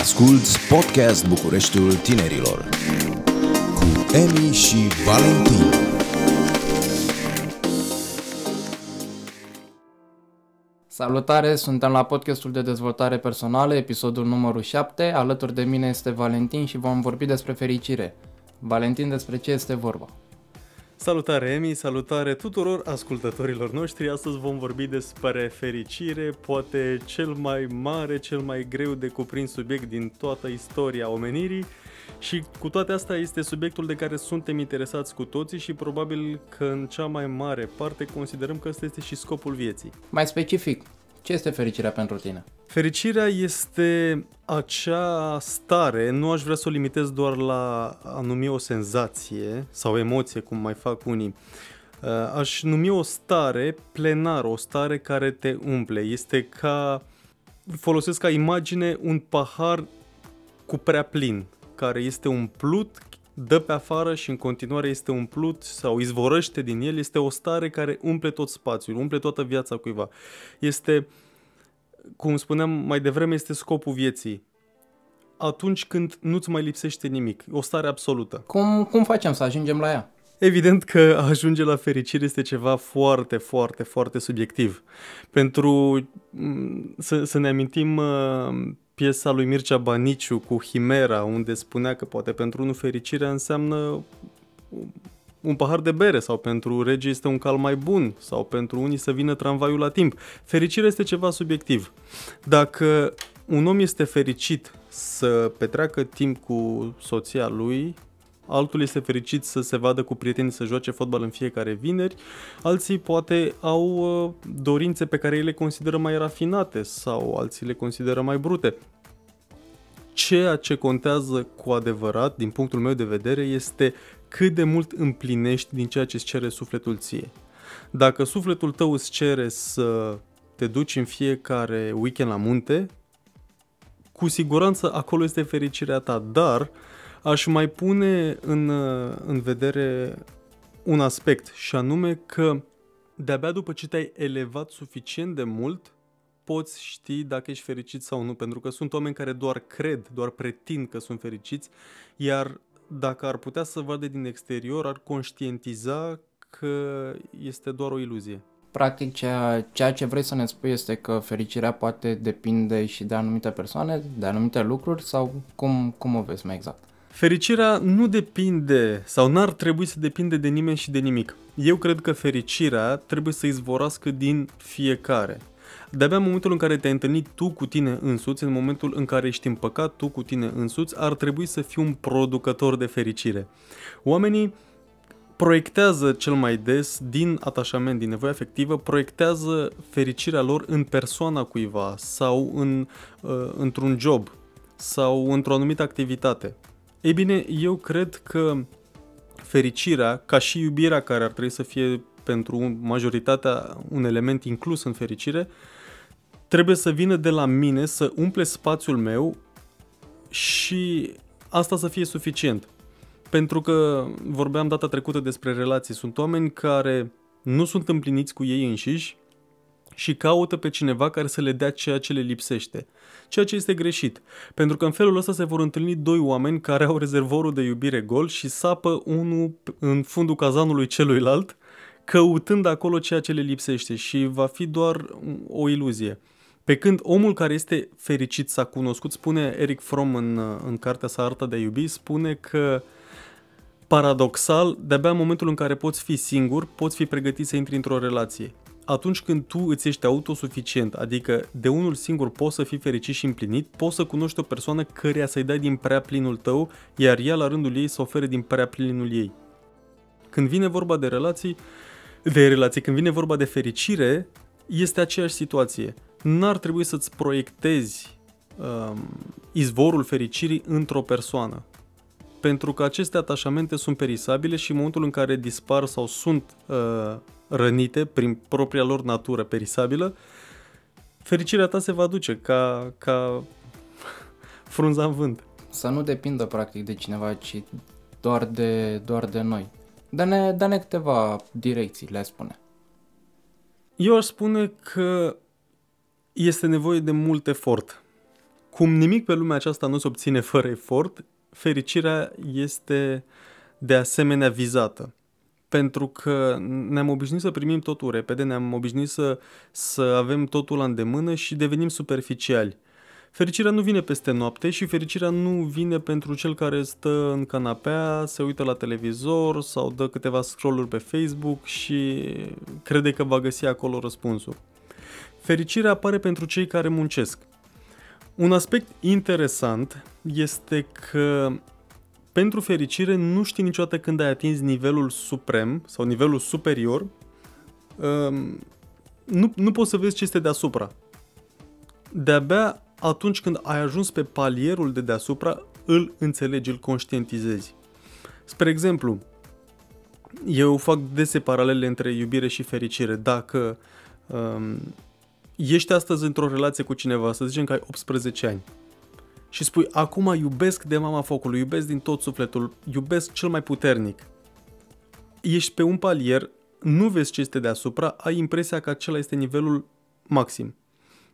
Asculți Podcast Bucureștiul Tinerilor cu Emi și Valentin. Salutare, suntem la podcastul de dezvoltare personală, episodul numărul 7. Alături de mine este Valentin și vom vorbi despre fericire. Valentin, despre ce este vorba? Salutare Emi, salutare tuturor ascultătorilor noștri. Astăzi vom vorbi despre fericire, poate cel mai mare, cel mai greu de cuprins subiect din toată istoria omenirii. Și cu toate astea este subiectul de care suntem interesați cu toții și probabil că în cea mai mare parte considerăm că ăsta este și scopul vieții. Mai specific, ce este fericirea pentru tine? Fericirea este acea stare, nu aș vrea să o limitez doar la a numi o senzație sau emoție, cum mai fac unii. Uh, aș numi o stare plenară, o stare care te umple. Este ca, folosesc ca imagine un pahar cu prea plin, care este umplut, dă pe afară și în continuare este umplut sau izvorăște din el. Este o stare care umple tot spațiul, umple toată viața cuiva. Este uh, cum spuneam mai devreme, este scopul vieții. Atunci când nu-ți mai lipsește nimic, o stare absolută. Cum, cum facem să ajungem la ea? Evident că a ajunge la fericire este ceva foarte, foarte, foarte subiectiv. Pentru să, să ne amintim uh, piesa lui Mircea Baniciu cu Himera, unde spunea că poate pentru unul fericirea înseamnă un pahar de bere sau pentru rege este un cal mai bun sau pentru unii să vină tramvaiul la timp. Fericirea este ceva subiectiv. Dacă un om este fericit să petreacă timp cu soția lui, altul este fericit să se vadă cu prietenii să joace fotbal în fiecare vineri, alții poate au uh, dorințe pe care ei le consideră mai rafinate sau alții le consideră mai brute. Ceea ce contează cu adevărat, din punctul meu de vedere, este cât de mult împlinești din ceea ce îți cere sufletul ție. Dacă sufletul tău îți cere să te duci în fiecare weekend la munte, cu siguranță acolo este fericirea ta, dar aș mai pune în, în vedere un aspect și anume că de-abia după ce te-ai elevat suficient de mult, poți ști dacă ești fericit sau nu, pentru că sunt oameni care doar cred, doar pretind că sunt fericiți, iar dacă ar putea să vadă din exterior, ar conștientiza că este doar o iluzie. Practic, ceea, ceea ce vrei să ne spui este că fericirea poate depinde și de anumite persoane, de anumite lucruri sau cum, cum o vezi mai exact? Fericirea nu depinde sau n-ar trebui să depinde de nimeni și de nimic. Eu cred că fericirea trebuie să izvorască din fiecare. De-abia în momentul în care te-ai întâlnit tu cu tine însuți, în momentul în care ești împăcat tu cu tine însuți, ar trebui să fii un producător de fericire. Oamenii proiectează cel mai des, din atașament, din nevoie afectivă, proiectează fericirea lor în persoana cuiva sau în, uh, într-un job sau într-o anumită activitate. Ei bine, eu cred că fericirea, ca și iubirea care ar trebui să fie pentru majoritatea un element inclus în fericire, trebuie să vină de la mine, să umple spațiul meu și asta să fie suficient. Pentru că vorbeam data trecută despre relații. Sunt oameni care nu sunt împliniți cu ei înșiși și caută pe cineva care să le dea ceea ce le lipsește. Ceea ce este greșit. Pentru că în felul ăsta se vor întâlni doi oameni care au rezervorul de iubire gol și sapă unul în fundul cazanului celuilalt, căutând acolo ceea ce le lipsește și va fi doar o iluzie. Pe când omul care este fericit s-a cunoscut, spune Eric Fromm în, în cartea sa Arta de a iubi, spune că paradoxal, de-abia în momentul în care poți fi singur, poți fi pregătit să intri într-o relație. Atunci când tu îți ești autosuficient, adică de unul singur poți să fii fericit și împlinit, poți să cunoști o persoană căreia să-i dai din prea plinul tău, iar ea la rândul ei să ofere din prea plinul ei. Când vine vorba de relații, de relații, când vine vorba de fericire, este aceeași situație n-ar trebui să-ți proiectezi um, izvorul fericirii într-o persoană. Pentru că aceste atașamente sunt perisabile și în momentul în care dispar sau sunt uh, rănite prin propria lor natură perisabilă, fericirea ta se va duce ca, ca frunza în vânt. Să nu depindă practic de cineva, ci doar de, doar de noi. Dă-ne, dă-ne câteva direcții, le spune. Eu aș spune că este nevoie de mult efort. cum nimic pe lumea aceasta nu se obține fără efort, fericirea este de asemenea vizată. Pentru că ne-am obișnuit să primim totul repede, ne-am obișnuit să, să avem totul la îndemână și devenim superficiali. Fericirea nu vine peste noapte și fericirea nu vine pentru cel care stă în canapea, se uită la televizor sau dă câteva scrolluri pe Facebook și crede că va găsi acolo răspunsul. Fericirea apare pentru cei care muncesc. Un aspect interesant este că pentru fericire nu știi niciodată când ai atins nivelul suprem sau nivelul superior. Um, nu, nu poți să vezi ce este deasupra. De-abia atunci când ai ajuns pe palierul de deasupra, îl înțelegi, îl conștientizezi. Spre exemplu, eu fac dese paralele între iubire și fericire. Dacă um, ești astăzi într-o relație cu cineva, să zicem că ai 18 ani, și spui, acum iubesc de mama focului, iubesc din tot sufletul, iubesc cel mai puternic. Ești pe un palier, nu vezi ce este deasupra, ai impresia că acela este nivelul maxim.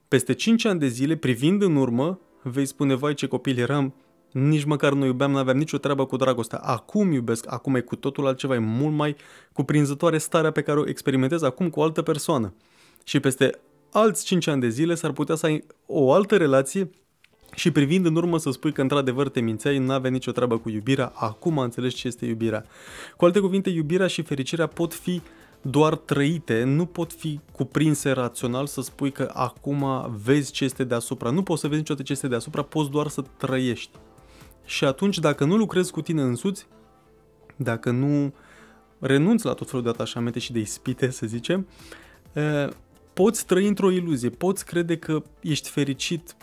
Peste 5 ani de zile, privind în urmă, vei spune, vai ce copil eram, nici măcar nu iubeam, nu aveam nicio treabă cu dragostea. Acum iubesc, acum e cu totul altceva, e mult mai cuprinzătoare starea pe care o experimentez acum cu o altă persoană. Și peste alți 5 ani de zile s-ar putea să ai o altă relație și privind în urmă să spui că într-adevăr te mințeai, nu avea nicio treabă cu iubirea, acum înțelegi ce este iubirea. Cu alte cuvinte, iubirea și fericirea pot fi doar trăite, nu pot fi cuprinse rațional să spui că acum vezi ce este deasupra. Nu poți să vezi niciodată ce este deasupra, poți doar să trăiești. Și atunci, dacă nu lucrezi cu tine însuți, dacă nu renunți la tot felul de atașamente și de ispite, să zicem, poți trăi într-o iluzie, poți crede că ești fericit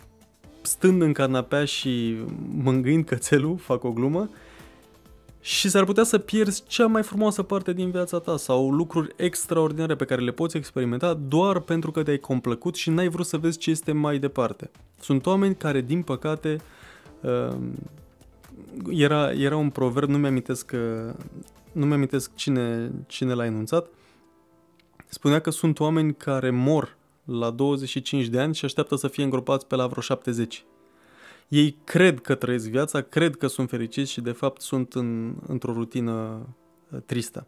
stând în canapea și mângâind cățelul, fac o glumă, și s-ar putea să pierzi cea mai frumoasă parte din viața ta sau lucruri extraordinare pe care le poți experimenta doar pentru că te-ai complăcut și n-ai vrut să vezi ce este mai departe. Sunt oameni care, din păcate, uh, era, era un proverb, nu mi-amintesc, că, nu mi-amintesc cine, cine l-a enunțat, spunea că sunt oameni care mor la 25 de ani și așteaptă să fie îngropați pe la vreo 70. Ei cred că trăiesc viața, cred că sunt fericiți și de fapt sunt în, într-o rutină uh, tristă.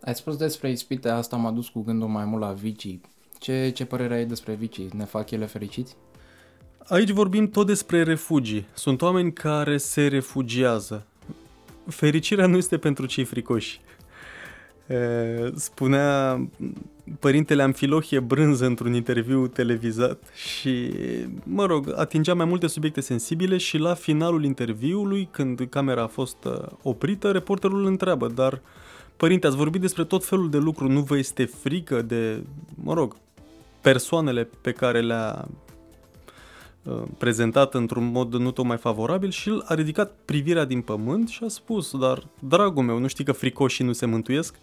Ai spus despre ispite, asta m-a dus cu gândul mai mult la vicii. Ce, ce părere ai despre vicii? Ne fac ele fericiți? Aici vorbim tot despre refugii. Sunt oameni care se refugiază. Fericirea nu este pentru cei fricoși. Spunea părintele Amfilohie Brânză într-un interviu televizat și, mă rog, atingea mai multe subiecte sensibile și la finalul interviului, când camera a fost oprită, reporterul îl întreabă, dar părinte, ați vorbit despre tot felul de lucruri, nu vă este frică de, mă rog, persoanele pe care le-a Uh, prezentat într-un mod nu tocmai favorabil și el a ridicat privirea din pământ și a spus, dar dragul meu, nu știi că fricoșii nu se mântuiesc?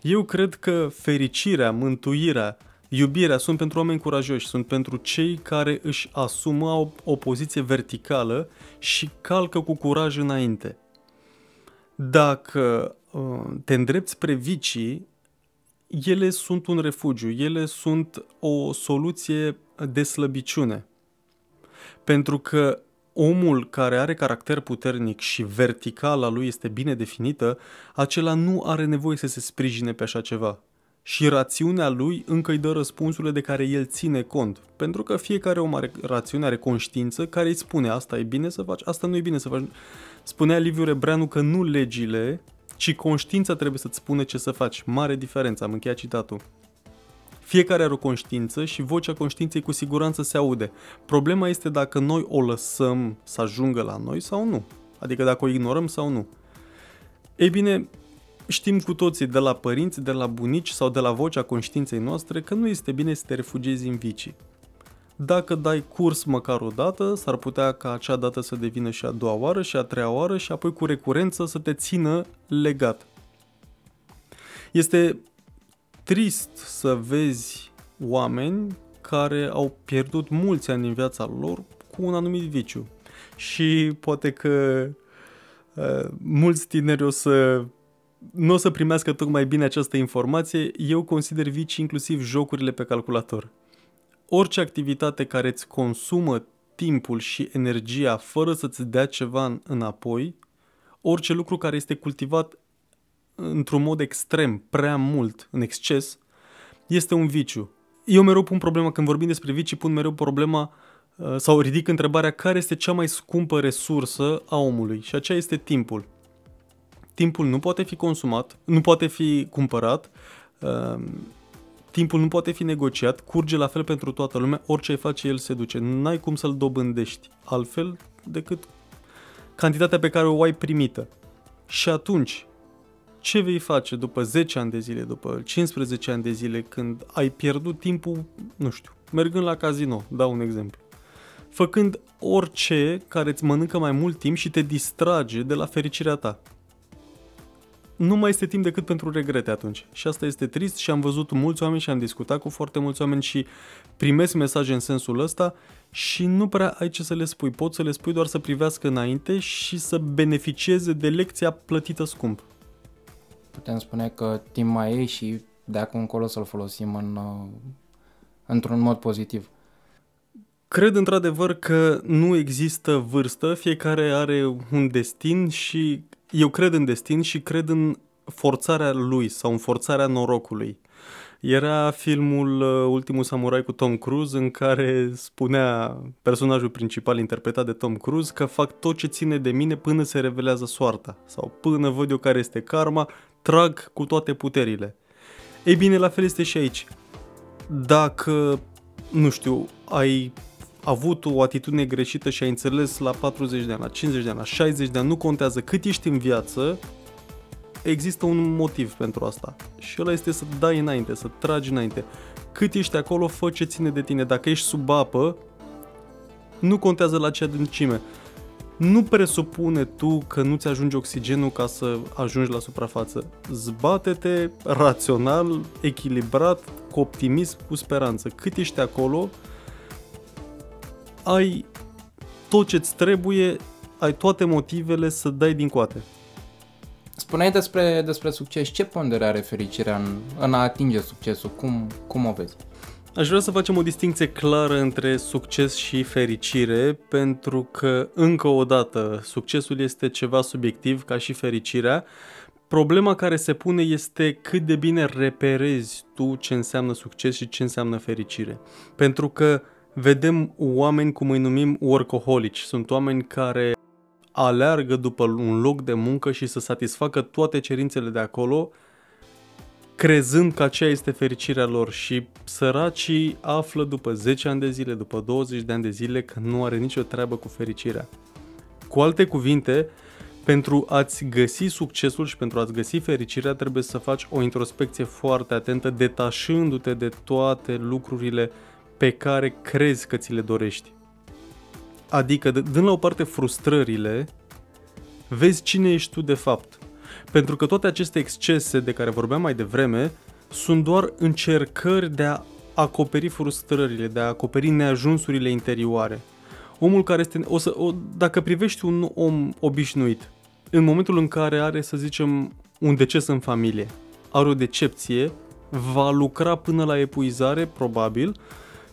Eu cred că fericirea, mântuirea, iubirea sunt pentru oameni curajoși, sunt pentru cei care își asumă o, o poziție verticală și calcă cu curaj înainte. Dacă uh, te îndrepți spre vicii, ele sunt un refugiu, ele sunt o soluție de slăbiciune pentru că omul care are caracter puternic și verticala lui este bine definită, acela nu are nevoie să se sprijine pe așa ceva. Și rațiunea lui încă îi dă răspunsurile de care el ține cont. Pentru că fiecare om are rațiune, are conștiință care îi spune asta e bine să faci, asta nu e bine să faci. Spunea Liviu Rebreanu că nu legile, ci conștiința trebuie să-ți spune ce să faci. Mare diferență, am încheiat citatul. Fiecare are o conștiință și vocea conștiinței cu siguranță se aude. Problema este dacă noi o lăsăm să ajungă la noi sau nu. Adică dacă o ignorăm sau nu. Ei bine, știm cu toții de la părinți, de la bunici sau de la vocea conștiinței noastre că nu este bine să te refugiezi în vicii. Dacă dai curs măcar o dată, s-ar putea ca acea dată să devină și a doua oară și a treia oară și apoi cu recurență să te țină legat. Este trist să vezi oameni care au pierdut mulți ani din viața lor cu un anumit viciu. Și poate că uh, mulți tineri o să nu o să primească tocmai bine această informație, eu consider vicii inclusiv jocurile pe calculator. Orice activitate care îți consumă timpul și energia fără să-ți dea ceva înapoi, orice lucru care este cultivat într-un mod extrem, prea mult, în exces, este un viciu. Eu mereu pun problema, când vorbim despre vicii, pun mereu problema uh, sau ridic întrebarea care este cea mai scumpă resursă a omului și aceea este timpul. Timpul nu poate fi consumat, nu poate fi cumpărat, uh, timpul nu poate fi negociat, curge la fel pentru toată lumea, orice ai face el se duce. N-ai cum să-l dobândești altfel decât cantitatea pe care o ai primită. Și atunci, ce vei face după 10 ani de zile, după 15 ani de zile, când ai pierdut timpul, nu știu, mergând la casino, dau un exemplu, făcând orice care îți mănâncă mai mult timp și te distrage de la fericirea ta. Nu mai este timp decât pentru regrete atunci. Și asta este trist și am văzut mulți oameni și am discutat cu foarte mulți oameni și primesc mesaje în sensul ăsta și nu prea ai ce să le spui. Poți să le spui doar să privească înainte și să beneficieze de lecția plătită scump putem spune că timp mai e și de acum încolo să-l folosim în, uh, într-un mod pozitiv. Cred într-adevăr că nu există vârstă, fiecare are un destin și eu cred în destin și cred în forțarea lui sau în forțarea norocului. Era filmul uh, Ultimul Samurai cu Tom Cruise în care spunea personajul principal interpretat de Tom Cruise că fac tot ce ține de mine până se revelează soarta sau până văd eu care este karma, trag cu toate puterile. Ei bine, la fel este și aici. Dacă, nu știu, ai avut o atitudine greșită și ai înțeles la 40 de ani, la 50 de ani, la 60 de ani, nu contează cât ești în viață, există un motiv pentru asta. Și ăla este să dai înainte, să tragi înainte. Cât ești acolo, fă ce ține de tine. Dacă ești sub apă, nu contează la ce adâncime nu presupune tu că nu-ți ajunge oxigenul ca să ajungi la suprafață. Zbate-te rațional, echilibrat, cu optimism, cu speranță. Cât ești acolo, ai tot ce-ți trebuie, ai toate motivele să dai din coate. Spuneai despre, despre succes. Ce pondere are fericirea în, în a atinge succesul? Cum, cum o vezi? Aș vrea să facem o distinție clară între succes și fericire, pentru că, încă o dată, succesul este ceva subiectiv, ca și fericirea. Problema care se pune este cât de bine reperezi tu ce înseamnă succes și ce înseamnă fericire. Pentru că vedem oameni cum îi numim workaholici. Sunt oameni care aleargă după un loc de muncă și să satisfacă toate cerințele de acolo, crezând că aceea este fericirea lor și săracii află după 10 ani de zile, după 20 de ani de zile că nu are nicio treabă cu fericirea. Cu alte cuvinte, pentru a-ți găsi succesul și pentru a-ți găsi fericirea trebuie să faci o introspecție foarte atentă, detașându-te de toate lucrurile pe care crezi că ți le dorești. Adică, dând la o parte frustrările, vezi cine ești tu de fapt – pentru că toate aceste excese de care vorbeam mai devreme sunt doar încercări de a acoperi frustrările, de a acoperi neajunsurile interioare. Omul care este... O să, o, dacă privești un om obișnuit, în momentul în care are, să zicem, un deces în familie, are o decepție, va lucra până la epuizare, probabil,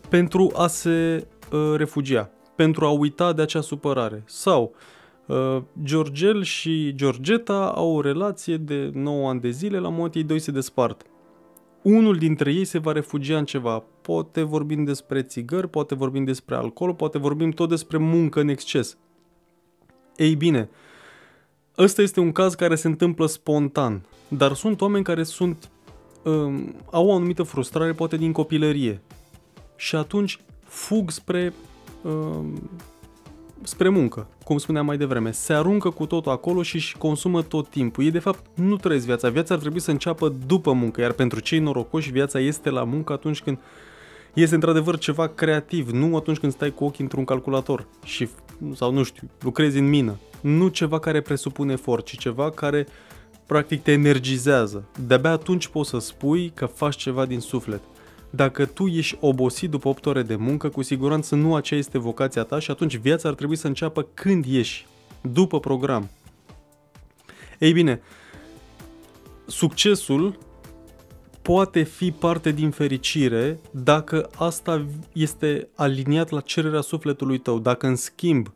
pentru a se uh, refugia, pentru a uita de acea supărare. Sau uh, Uh, Georgel și Georgeta au o relație de 9 ani de zile, la moment ei doi se despart. Unul dintre ei se va refugia în ceva. Poate vorbim despre țigări, poate vorbim despre alcool, poate vorbim tot despre muncă în exces. Ei bine, ăsta este un caz care se întâmplă spontan, dar sunt oameni care sunt um, au o anumită frustrare, poate din copilărie. Și atunci fug spre um, spre muncă, cum spuneam mai devreme. Se aruncă cu totul acolo și își consumă tot timpul. Ei de fapt nu trăiesc viața. Viața ar trebui să înceapă după muncă, iar pentru cei norocoși viața este la muncă atunci când este într-adevăr ceva creativ, nu atunci când stai cu ochii într-un calculator și, sau nu știu, lucrezi în mină. Nu ceva care presupune efort, ci ceva care practic te energizează. De-abia atunci poți să spui că faci ceva din suflet. Dacă tu ești obosit după 8 ore de muncă, cu siguranță nu aceea este vocația ta și atunci viața ar trebui să înceapă când ieși, după program. Ei bine, succesul poate fi parte din fericire dacă asta este aliniat la cererea sufletului tău. Dacă în schimb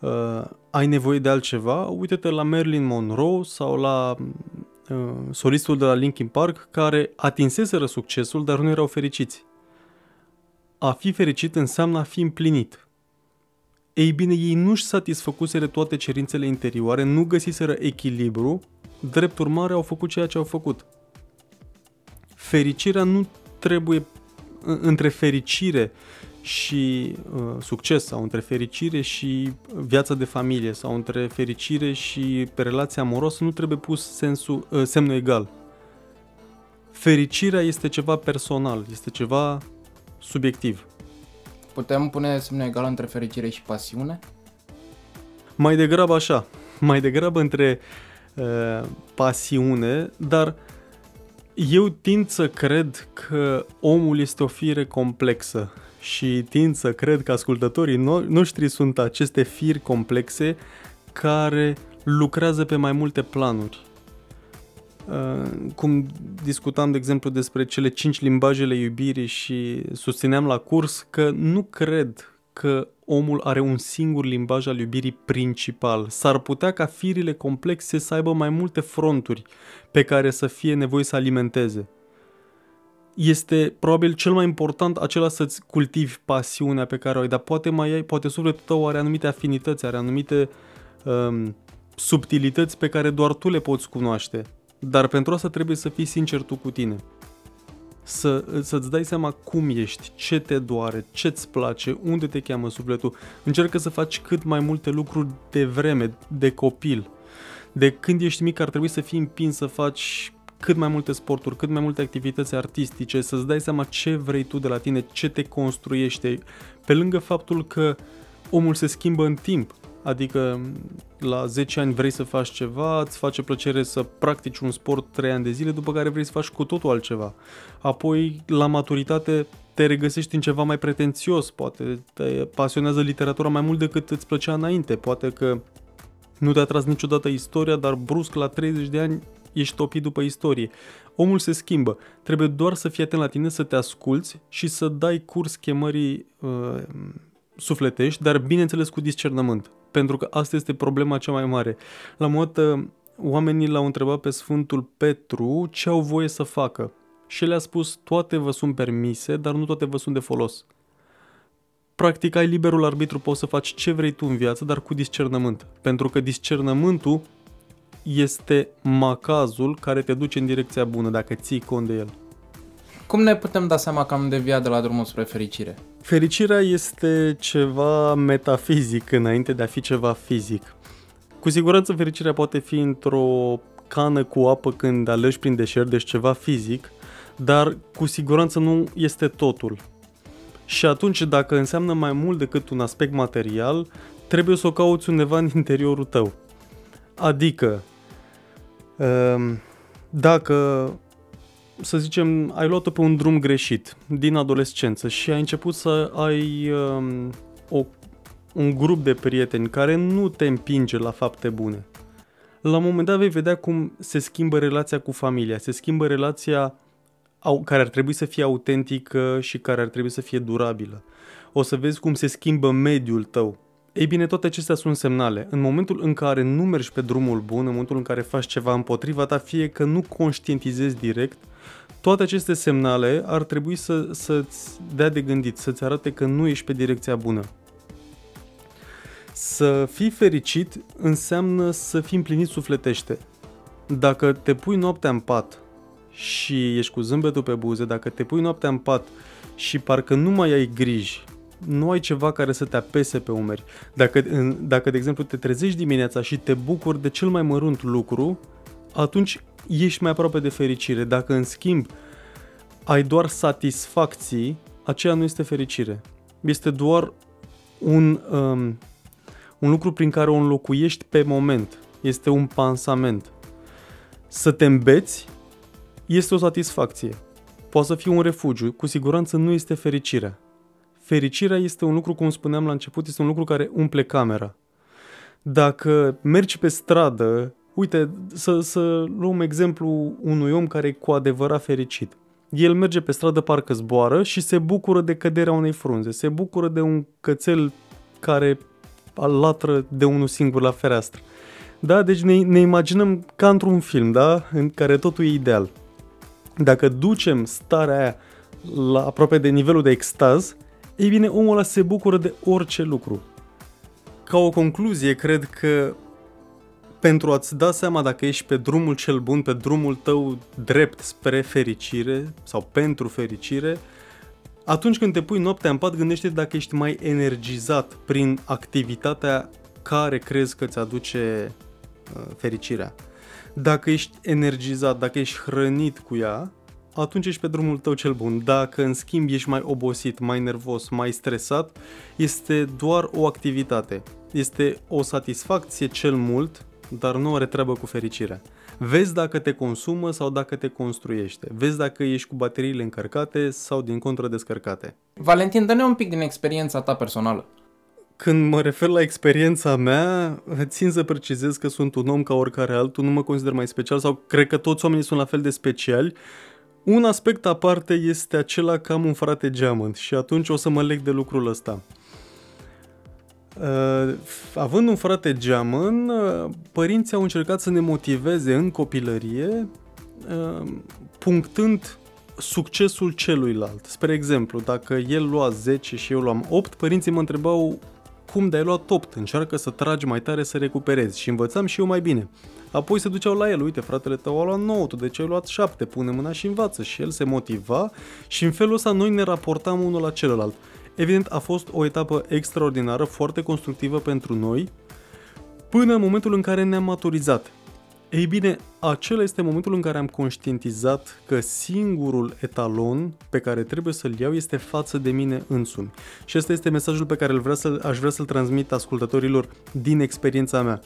uh, ai nevoie de altceva, uite-te la Marilyn Monroe sau la uh, solistul de la Linkin Park care atinseseră succesul, dar nu erau fericiți. A fi fericit înseamnă a fi împlinit. Ei bine, ei nu-și satisfăcuseră toate cerințele interioare, nu găsiseră echilibru, drept urmare au făcut ceea ce au făcut. Fericirea nu trebuie între fericire și uh, succes sau între fericire și viața de familie sau între fericire și pe relația amorosă nu trebuie pus sensul, uh, semnul egal. Fericirea este ceva personal, este ceva subiectiv. Putem pune semnul egal între fericire și pasiune? Mai degrabă așa, mai degrabă între uh, pasiune, dar eu tind să cred că omul este o fire complexă și tind să cred că ascultătorii no- noștri sunt aceste firi complexe care lucrează pe mai multe planuri. Uh, cum discutam, de exemplu, despre cele cinci limbajele iubirii și susțineam la curs că nu cred că omul are un singur limbaj al iubirii principal. S-ar putea ca firile complexe să aibă mai multe fronturi pe care să fie nevoie să alimenteze. Este probabil cel mai important acela să-ți cultivi pasiunea pe care o ai, dar poate mai ai, poate sufletul tău are anumite afinități, are anumite um, subtilități pe care doar tu le poți cunoaște. Dar pentru asta trebuie să fii sincer tu cu tine. Să, să-ți dai seama cum ești, ce te doare, ce-ți place, unde te cheamă sufletul. Încearcă să faci cât mai multe lucruri de vreme, de copil. De când ești mic ar trebui să fii împins să faci cât mai multe sporturi, cât mai multe activități artistice, să-ți dai seama ce vrei tu de la tine, ce te construiește, pe lângă faptul că omul se schimbă în timp. Adică la 10 ani vrei să faci ceva, îți face plăcere să practici un sport 3 ani de zile, după care vrei să faci cu totul altceva. Apoi, la maturitate, te regăsești în ceva mai pretențios, poate te pasionează literatura mai mult decât îți plăcea înainte, poate că nu te-a tras niciodată istoria, dar brusc la 30 de ani ești topit după istorie. Omul se schimbă. Trebuie doar să fii atent la tine, să te asculți și să dai curs chemării uh, sufletești, dar bineînțeles cu discernământ pentru că asta este problema cea mai mare. La mod, oamenii l-au întrebat pe Sfântul Petru ce au voie să facă. Și le-a spus, toate vă sunt permise, dar nu toate vă sunt de folos. Practic ai liberul arbitru, poți să faci ce vrei tu în viață, dar cu discernământ. Pentru că discernământul este macazul care te duce în direcția bună, dacă ții cont de el. Cum ne putem da seama că am deviat de la drumul spre fericire? Fericirea este ceva metafizic înainte de a fi ceva fizic. Cu siguranță fericirea poate fi într-o cană cu apă când alegi prin deșert, deci ceva fizic, dar cu siguranță nu este totul. Și atunci, dacă înseamnă mai mult decât un aspect material, trebuie să o cauți undeva în interiorul tău. Adică, um, dacă să zicem, ai luat-o pe un drum greșit din adolescență și ai început să ai um, o, un grup de prieteni care nu te împinge la fapte bune. La un moment dat vei vedea cum se schimbă relația cu familia, se schimbă relația au, care ar trebui să fie autentică și care ar trebui să fie durabilă. O să vezi cum se schimbă mediul tău. Ei bine, toate acestea sunt semnale. În momentul în care nu mergi pe drumul bun, în momentul în care faci ceva împotriva ta, fie că nu conștientizezi direct, toate aceste semnale ar trebui să, să-ți dea de gândit, să-ți arate că nu ești pe direcția bună. Să fii fericit înseamnă să fii împlinit sufletește. Dacă te pui noaptea în pat și ești cu zâmbetul pe buze, dacă te pui noaptea în pat și parcă nu mai ai griji, nu ai ceva care să te apese pe umeri. Dacă, dacă, de exemplu, te trezești dimineața și te bucuri de cel mai mărunt lucru, atunci ești mai aproape de fericire. Dacă, în schimb, ai doar satisfacții, aceea nu este fericire. Este doar un, um, un lucru prin care o înlocuiești pe moment. Este un pansament. Să te îmbeți este o satisfacție. Poate să fie un refugiu, cu siguranță nu este fericirea. Fericirea este un lucru, cum spuneam la început, este un lucru care umple camera. Dacă mergi pe stradă Uite, să, să luăm exemplu unui om care e cu adevărat fericit. El merge pe stradă, parcă zboară și se bucură de căderea unei frunze. Se bucură de un cățel care latră de unul singur la fereastră. Da, deci ne, ne imaginăm ca într-un film, da, în care totul e ideal. Dacă ducem starea aia la aproape de nivelul de extaz, ei bine, omul ăla se bucură de orice lucru. Ca o concluzie, cred că pentru a-ți da seama dacă ești pe drumul cel bun, pe drumul tău drept spre fericire sau pentru fericire, atunci când te pui noaptea în pat, gândește dacă ești mai energizat prin activitatea care crezi că ți aduce uh, fericirea. Dacă ești energizat, dacă ești hrănit cu ea, atunci ești pe drumul tău cel bun. Dacă în schimb ești mai obosit, mai nervos, mai stresat, este doar o activitate. Este o satisfacție cel mult, dar nu are treabă cu fericirea. Vezi dacă te consumă sau dacă te construiește. Vezi dacă ești cu bateriile încărcate sau din contră descărcate. Valentin, dă-ne un pic din experiența ta personală. Când mă refer la experiența mea, țin să precizez că sunt un om ca oricare altul, nu mă consider mai special sau cred că toți oamenii sunt la fel de speciali. Un aspect aparte este acela că am un frate geamăn și atunci o să mă leg de lucrul ăsta. Uh, având un frate geamăn, uh, părinții au încercat să ne motiveze în copilărie, uh, punctând succesul celuilalt. Spre exemplu, dacă el lua 10 și eu luam 8, părinții mă întrebau cum de-ai luat 8, încearcă să tragi mai tare să recuperezi și învățam și eu mai bine. Apoi se duceau la el, uite, fratele tău a luat 9, tu de ce ai luat 7, pune mâna și învață și el se motiva și în felul ăsta noi ne raportam unul la celălalt. Evident, a fost o etapă extraordinară, foarte constructivă pentru noi, până în momentul în care ne-am maturizat. Ei bine, acela este momentul în care am conștientizat că singurul etalon pe care trebuie să-l iau este față de mine însumi. Și ăsta este mesajul pe care îl vrea să, aș vrea să-l transmit ascultătorilor din experiența mea.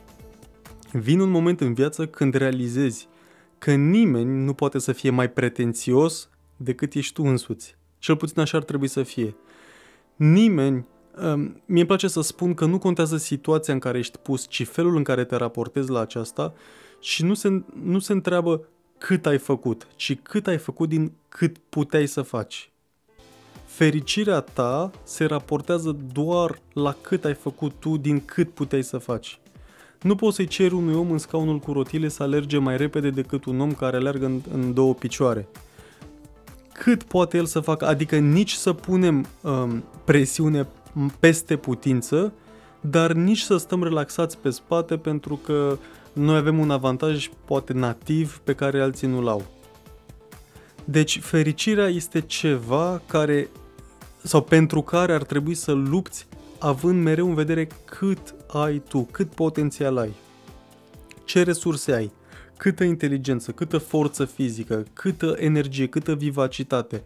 Vin un moment în viață când realizezi că nimeni nu poate să fie mai pretențios decât ești tu însuți. Cel puțin așa ar trebui să fie. Nimeni Um, mie îmi place să spun că nu contează situația în care ești pus, ci felul în care te raportezi la aceasta și nu se, nu se întreabă cât ai făcut, ci cât ai făcut din cât puteai să faci. Fericirea ta se raportează doar la cât ai făcut tu din cât puteai să faci. Nu poți să-i ceri unui om în scaunul cu rotile să alerge mai repede decât un om care alergă în, în două picioare. Cât poate el să facă, adică nici să punem um, presiune peste putință, dar nici să stăm relaxați pe spate pentru că noi avem un avantaj poate nativ pe care alții nu-l au. Deci fericirea este ceva care sau pentru care ar trebui să lupți având mereu în vedere cât ai tu, cât potențial ai, ce resurse ai, câtă inteligență, câtă forță fizică, câtă energie, câtă vivacitate,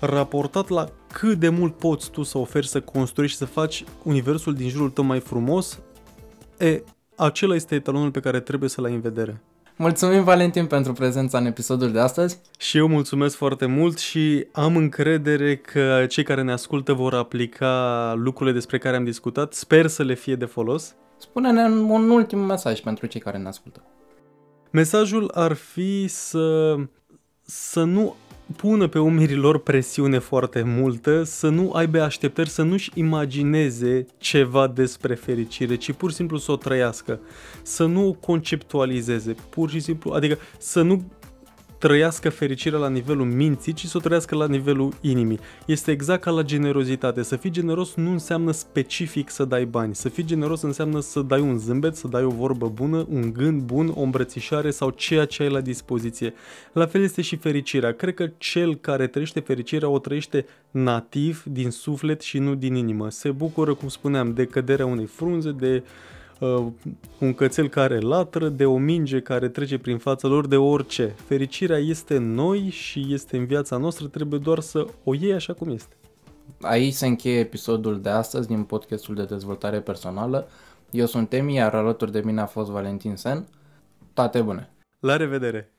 raportat la cât de mult poți tu să oferi, să construiești, să faci universul din jurul tău mai frumos, e, acela este etalonul pe care trebuie să-l ai în vedere. Mulțumim, Valentin, pentru prezența în episodul de astăzi. Și eu mulțumesc foarte mult și am încredere că cei care ne ascultă vor aplica lucrurile despre care am discutat. Sper să le fie de folos. Spune-ne un ultim mesaj pentru cei care ne ascultă. Mesajul ar fi să, să nu pună pe umerii lor presiune foarte multă, să nu aibă așteptări, să nu-și imagineze ceva despre fericire, ci pur și simplu să o trăiască, să nu o conceptualizeze, pur și simplu, adică să nu trăiască fericirea la nivelul minții, ci să o trăiască la nivelul inimii. Este exact ca la generozitate. Să fii generos nu înseamnă specific să dai bani. Să fii generos înseamnă să dai un zâmbet, să dai o vorbă bună, un gând bun, o îmbrățișare sau ceea ce ai la dispoziție. La fel este și fericirea. Cred că cel care trăiește fericirea o trăiește nativ, din suflet și nu din inimă. Se bucură, cum spuneam, de căderea unei frunze, de uh, un cățel care latră, de o minge care trece prin fața lor, de orice. Fericirea este în noi și este în viața noastră, trebuie doar să o iei așa cum este. Aici se încheie episodul de astăzi din podcastul de dezvoltare personală. Eu sunt Emi, iar alături de mine a fost Valentin Sen. Toate bune! La revedere!